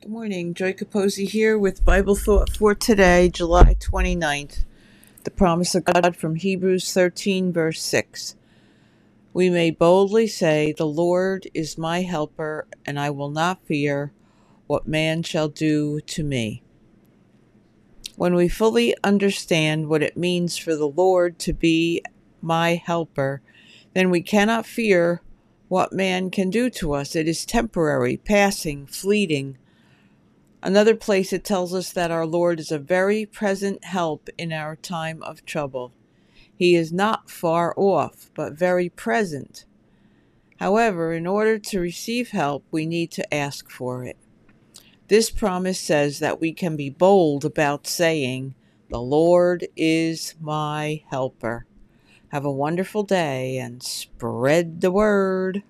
Good morning. Joy Capozzi here with Bible Thought for today, July 29th. The promise of God from Hebrews 13, verse 6. We may boldly say, The Lord is my helper, and I will not fear what man shall do to me. When we fully understand what it means for the Lord to be my helper, then we cannot fear what man can do to us. It is temporary, passing, fleeting Another place it tells us that our Lord is a very present help in our time of trouble. He is not far off, but very present. However, in order to receive help, we need to ask for it. This promise says that we can be bold about saying, The Lord is my helper. Have a wonderful day and spread the word.